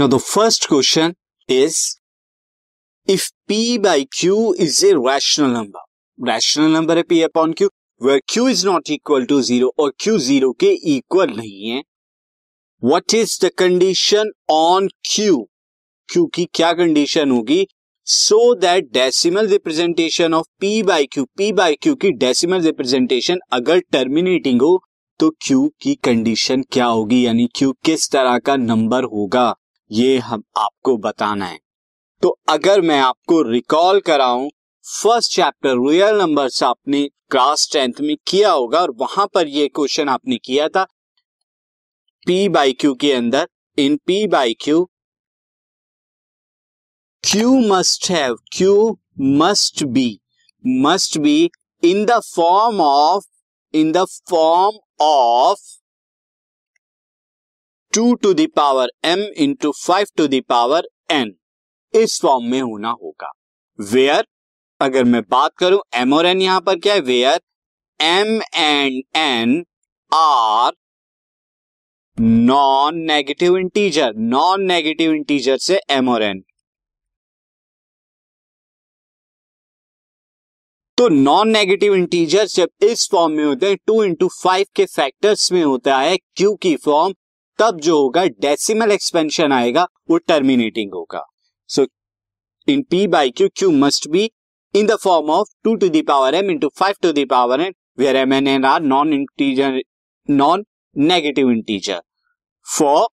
Now the first question is if p by q is a rational number, rational number है p upon q, where q is not equal to zero और q zero के equal नहीं है, what is the condition on q? q की क्या condition होगी so that decimal representation of p by q p by q की decimal representation अगर terminating हो तो q की कंडीशन क्या होगी यानी q किस तरह का नंबर होगा ये हम आपको बताना है। तो अगर मैं आपको रिकॉल कराऊं फ़र्स्ट चैप्टर रियल नंबर्स आपने क्लास टेंथ में किया होगा और वहाँ पर ये क्वेश्चन आपने किया था पी बाई क्यू के अंदर in P by q q must have q must be must be in the form of in the form of two to the power M into five to the power N. इस form में होना होगा। Where, अगर मैं बात करूँ M और N यहाँ पर क्या है? Where, M and N are non negative integer, non negative integer से एम और एन। तो नॉन नेगेटिव इंटीजर जब इस फॉर्म में होते हैं, टू इंटू फाइव के फैक्टर्स में होता है क्यू की फॉर्म तब जो होगा डेसिमल एक्सपेंशन आएगा, वो टर्मिनेटिंग होगा। So in P by q q must be in the form of two to the power M into five to the power N where M N N are non integer non negative integer for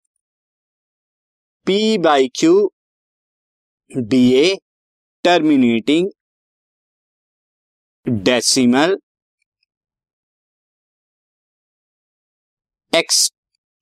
P by q be a terminating decimal